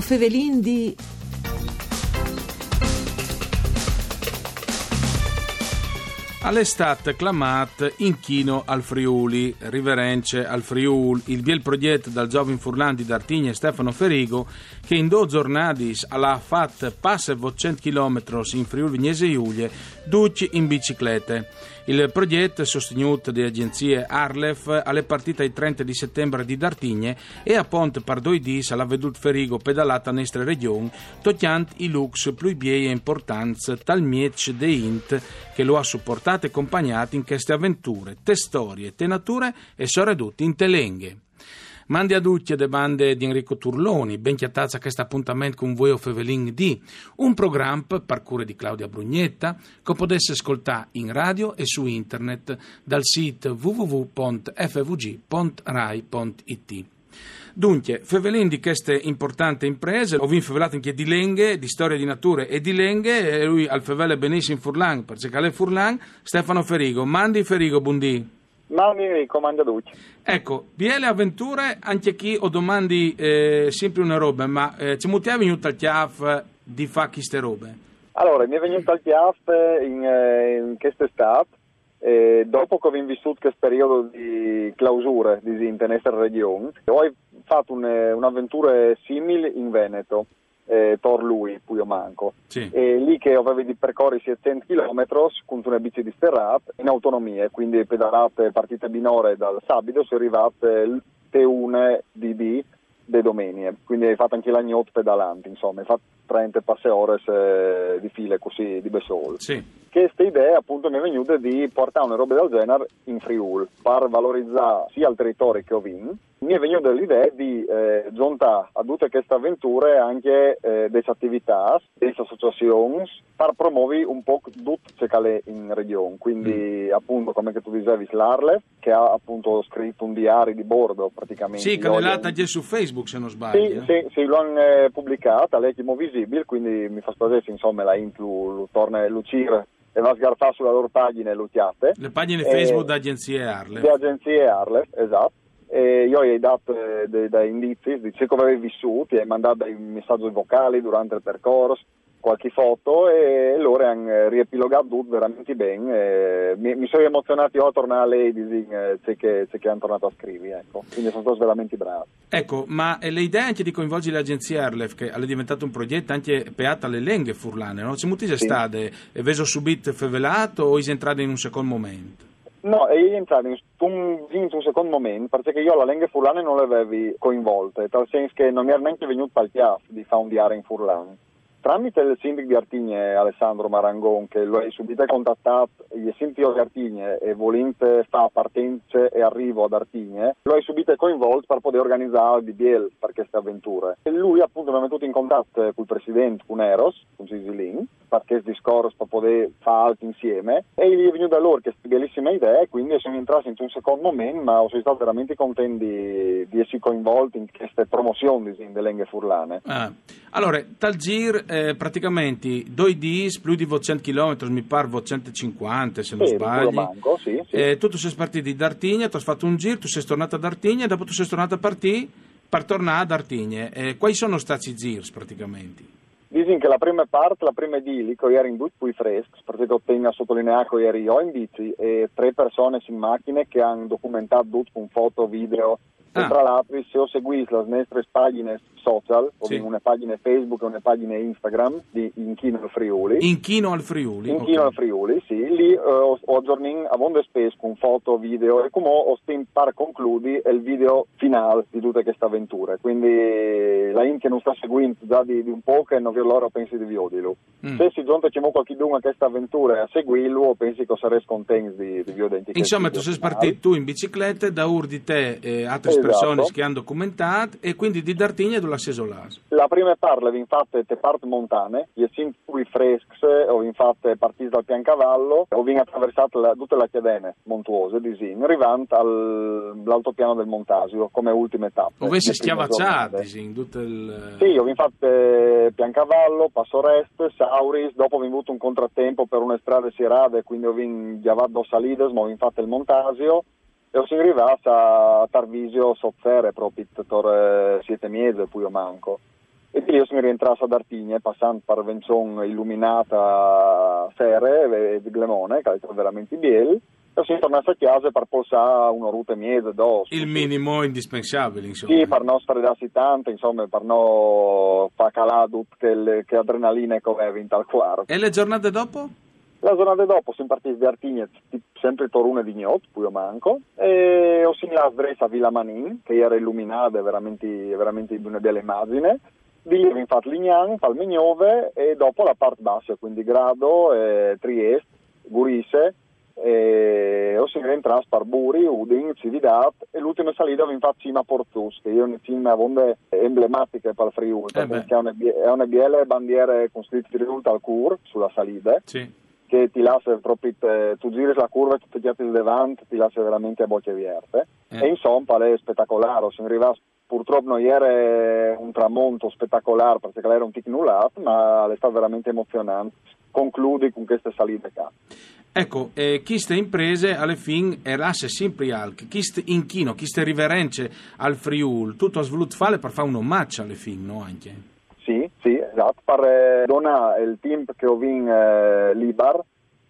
O fevelin di... All'estate clamat inchino al Friuli, riverence al Friul, il biel progetto dal giovane Furlandi d'Artigna e Stefano Ferigo che in due giornate ha fatto passe 200 km in Friuli Vignese Iulie, duci in biciclette. Il progetto, sostenuto dalle agenzie Arlef, alle partite il 30 di settembre di Dartigne e a Ponte per due dis alla vedut Ferigo pedalata nostra regione, togliant i lux più e importanza tal miec de int che lo ha supportato e accompagnato in queste avventure, te storie, te nature e soprattutto in te lenghe. Mandi a tutti le bande di Enrico Turloni, ben chiattazza a questo appuntamento con voi o Fevelin di un programma per di Claudia Brugnetta che potesse ascoltare in radio e su internet dal sito www.fvg.rai.it. Dunque, Fevelin di queste importanti imprese, ho vinto fevelato anche di Lenghe, di storia di nature e di Lenghe, e lui al fevele benissimo Furlan, per cercare Furlan, Stefano Ferigo. Mandi Ferigo, buondì. Mandi Enrico, manda Ducci. Ecco, BL Avventure, anche chi ho domandi eh, sempre una roba, ma eh, ci muti è venuto al chiaf di fa queste robe? Allora, mi è venuto al chiaf in, eh, in quest'estate, eh, dopo che ho vissuto questo periodo di clausure di in nostra regione, ho fatto un, un'avventura simile in Veneto eh, Tor lui, Puyo Manco. Sì. E lì che di percorrere 700 km con una bici di sterrat in autonomia, quindi pedalate partite binore dal sabato, si arrivate il T1 DB de domenie, quindi hai fatto anche l'agnot pedalante, insomma, hai fatto 30 passe ore di file così di Besol. Sì. Questa idea appunto mi è venuta di portare una roba del genere in Friul per valorizzare sia il territorio che ho vinto. Mi è venuta l'idea di eh, giuntare a tutte queste avventure anche eh, delle attività, delle associazioni per promuovere un po' tutto ciò che è in regione. Quindi mm. appunto come tu dicevi l'Arle che ha appunto scritto un diario di bordo praticamente. Sì, che l'ha anche su Facebook se non sbaglio. Sì, sì, sì lo hanno eh, pubblicato, lei è visibile, quindi mi fa spavere insomma la int lo torna a lucire e va a sgarzare sulla loro pagina e lo chiate. Le pagine Facebook di agenzie Arle. Di agenzie Arle, esatto. E io gli hai dato dei, dei indizi di come avevi vissuto, gli hai mandato dei messaggi vocali durante il percorso, qualche foto e loro hanno riepilogato tutto veramente bene. Mi, mi, sono emozionato io a tornare a lei eh, c'è che, c'è che hanno tornato a scrivere, ecco. quindi sono stati veramente bravi. Ecco, ma le idee anche di coinvolgere l'agenzia Erlef, che è diventato un progetto anche peata alle lenghe furlane, no? C'è molti sì. state, e veso subito fevelato o è entrato in un secondo momento? No, è entrato in un, in un secondo momento perché io la lingua furlane non le avevi coinvolte, nel senso che non mi era neanche venuto al piaf di fare un diario in furlane. Tramite il sindaco di Artigne, Alessandro Marangon, che lo hai subito contattato, gli sindaco di Artigne e volente fa partenze e arrivo ad Artigne, lo hai subito coinvolto per poter organizzare il BBL per queste avventure. E lui appunto mi ha messo in contatto con il presidente, con Eros, con Cisilin, per questo discorso per poter fare altro insieme e gli è venuta da loro questa bellissima idea e quindi sono entrato in un secondo momento ma sono stato veramente contento di, essere coinvolto in queste promozioni delle lingue furlane. Ah. Allora, tal gir eh, praticamente due dis più di 200 km, mi pare 150 se non sì, sbaglio. Manco, sì, sì. Eh, tu, sei partito da Artigna, tu hai fatto un giro, tu sei tornato ad Artigna e dopo tu sei tornato a partire per tornare ad Artigna. Eh, quali sono stati i giri praticamente? Dicono che la prima parte, la prima di che ero in due poi freschi, perché tengo a sottolineare che ero io in bici e tre persone in macchine che hanno documentato tutto con foto, video Ah. Tra l'altro, se ho seguito le nostre pagine social, sì. una pagina Facebook e una pagina Instagram di Inchino al Friuli. Inchino al Friuli? Inchino okay. al Friuli, sì. Lì uh, ho, ho aggiornato a Vonde Space con foto, video e come ho per concludi il video finale di tutta questa avventura. Quindi la Inchino non sta seguendo già di, di un po' che non vi loro pensi di viodilo. Mm. Se si giunta c'è qualche a questa avventura a seguirlo, pensi che sarei contento di, di viodenti. Insomma, tu sei partito tu in bicicletta, da ur di te e altre esatto. persone che hanno documentato e quindi di Dartigna e della Sesolas. La prima parla vi fatte te parte montane, gli sin cui frescs, ho infatti partito dal Piancavallo, ho attraversato la, tutte le chiedene montuose di Sin, arrivando all'altopiano del Montasio come ultima tappa. Dove si schiavacciati, Sin, tutto il... Sì, ho infatti Piancavallo, Passo Rest, Sauris, dopo ho avuto un contrattempo per una strada sierade, quindi ho vinto giavato salides, ma ho infatti il Montasio, e si arrivava a Tarvisio Soffere proprio per siete mesi poi io manco. E quindi io sono rientrato ad Artigne passando per Vencion illuminata Sere e di Glemone che è veramente biel e sono tornato a casa per posare una ruta e mese dosso. Il minimo indispensabile insomma. Sì per non stredarsi tanto insomma per non far calare tutte le che adrenaline che avevi in tal quarto. E le giornate dopo? La giornata dopo siamo partiti da Artigne, sempre Torune di Gnot, poi io manco, e ho segnato a Villa Manin, che era illuminata, veramente, veramente di una bella immagine. Di lì abbiamo fatto Lignan, Palmignove e dopo la parte bassa, quindi Grado, eh, Trieste, Gurise, e ho segnato entrato per Buri, Udin, Cividat e l'ultima salita abbiamo fatto Cima Portus, che è una cima emblematica per il Friuli, Eh perché è una, è una biele bandiere con scritto risulta al CUR sulla salita Sì. Che ti lascia proprio, eh, tu giri la curva e tu ti chiappi il davanti, ti lascia veramente a bocce vierte. Eh. E insomma è spettacolare, sono arrivato, purtroppo non era un tramonto spettacolare perché era un tic nullat, ma è stato veramente emozionante. Concludi con queste salite qua. Ecco, eh, chi ste imprese alle fin erasse sempre alc, chi ste inchino, chi ste riverence al Friul, tutto a svoluto fare per fare un omaggio alle fin, no anche? Esatto, per eh, donare il team che ho vinto eh, Libar,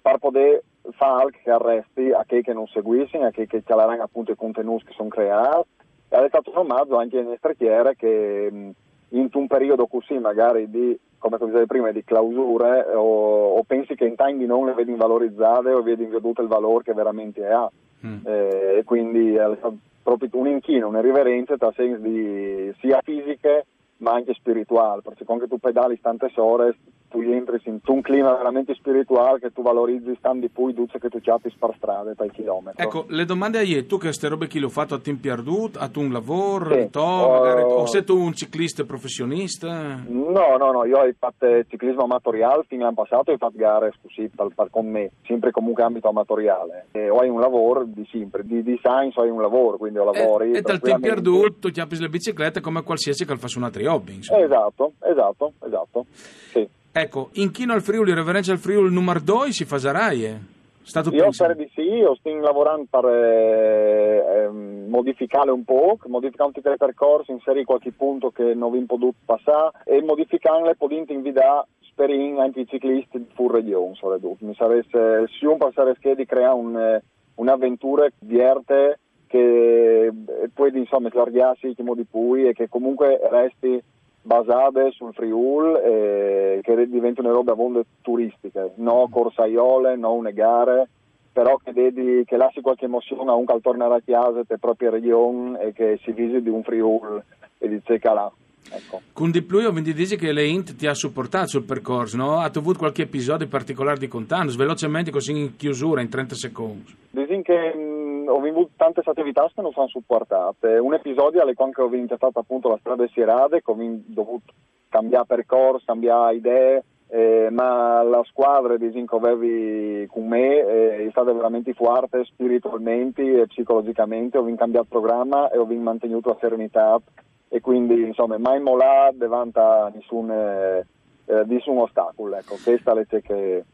per poter fare che arresti a chi che non seguissero, a chi che caleranno appunto i contenuti che sono creati, e è stato un omaggio anche alle strecchiere che in un periodo così magari di, come tu dicevi prima, di clausure o, o pensi che in time non le vedi valorizzate o vedi vedute il valore che veramente ha. Mm. Eh, e quindi è stato proprio un inchino, una riverenza tra sensi di, sia fisiche ma anche spirituale, perché quando tu pedali tante ore tu entri in un clima veramente spirituale che tu valorizzi stando di più duce che tu chiappi per strada per chilometri. Ecco, le domande a Ie, tu che ste robe chi l'ho fatto a team perdut, a tu un lavoro, Sì. to, magari, Oh. o sei tu un ciclista professionista? No, no, no, io ho fatto ciclismo amatoriale fino all'anno passato ho fatto gare così per, per con me, sempre comunque ambito amatoriale. E ho un lavoro di sempre, di design ho un lavoro, quindi ho lavori. e, e dal tranquillamente. perdut tu chiappi le biciclette come qualsiasi che faccia un altro hobby, insomma. Esatto, esatto, esatto. Sì. Ecco, inchino al Friuli, reverenza al Friuli numero 2 si fa Zaraie. Stato Io spero di sì, io sto lavorando per eh, ehm, modificare un po', modificare tutti i percorsi, inserire qualche punto che non vi potuto passare e modificare podendo invitare sperin anche i ciclisti di full soprattutto. Mi sarebbe, se un passare di creare un, eh, un'avventura vierte che eh, poi insomma slargarsi come di pui e che comunque resti basate sul Friul e che diventano robe a volte turistiche, no corsaiole, no une gare, però che, dedi, che lasci qualche emozione a un che tornare a casa te propria regione e che si visiti un Friul e dice là. Ecco. Con di più, quindi dici che le Int ti ha supportato sul percorso, no? Ha avuto qualche episodio particolare di contanno, velocemente così in chiusura, in 30 secondi. Dicono che mh, ho avuto tante attività che non sono supportate. Un episodio alle quali ho intestato appunto la strada Sierade, che ho dovuto cambiare percorso, cambiare idee, eh, ma la squadra di che avevi con me eh, è stata veramente forte spiritualmente e psicologicamente, ho cambiato programma e ho mantenuto la serenità e quindi insomma mai mollare davanti a nessun, eh, eh, nessun ostacolo. Ecco, questa è la che.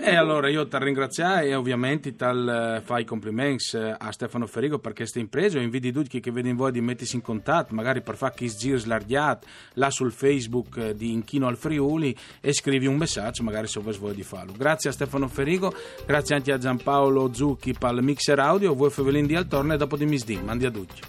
E allora io ti ringrazio e ovviamente tal fai i complimenti eh, a Stefano Ferrigo per questa impresa. Invito tutti che vedono voi di mettersi in contatto, magari per fare chi giri slargiato là sul Facebook eh, di Inchino al Friuli e scrivi un messaggio, magari se vuoi di farlo. Grazie a Stefano Ferrigo, grazie anche a Giampaolo Zucchi per il mixer audio, voi Fevelin di Altorno e dopo di Misdin. Mandi a tutti.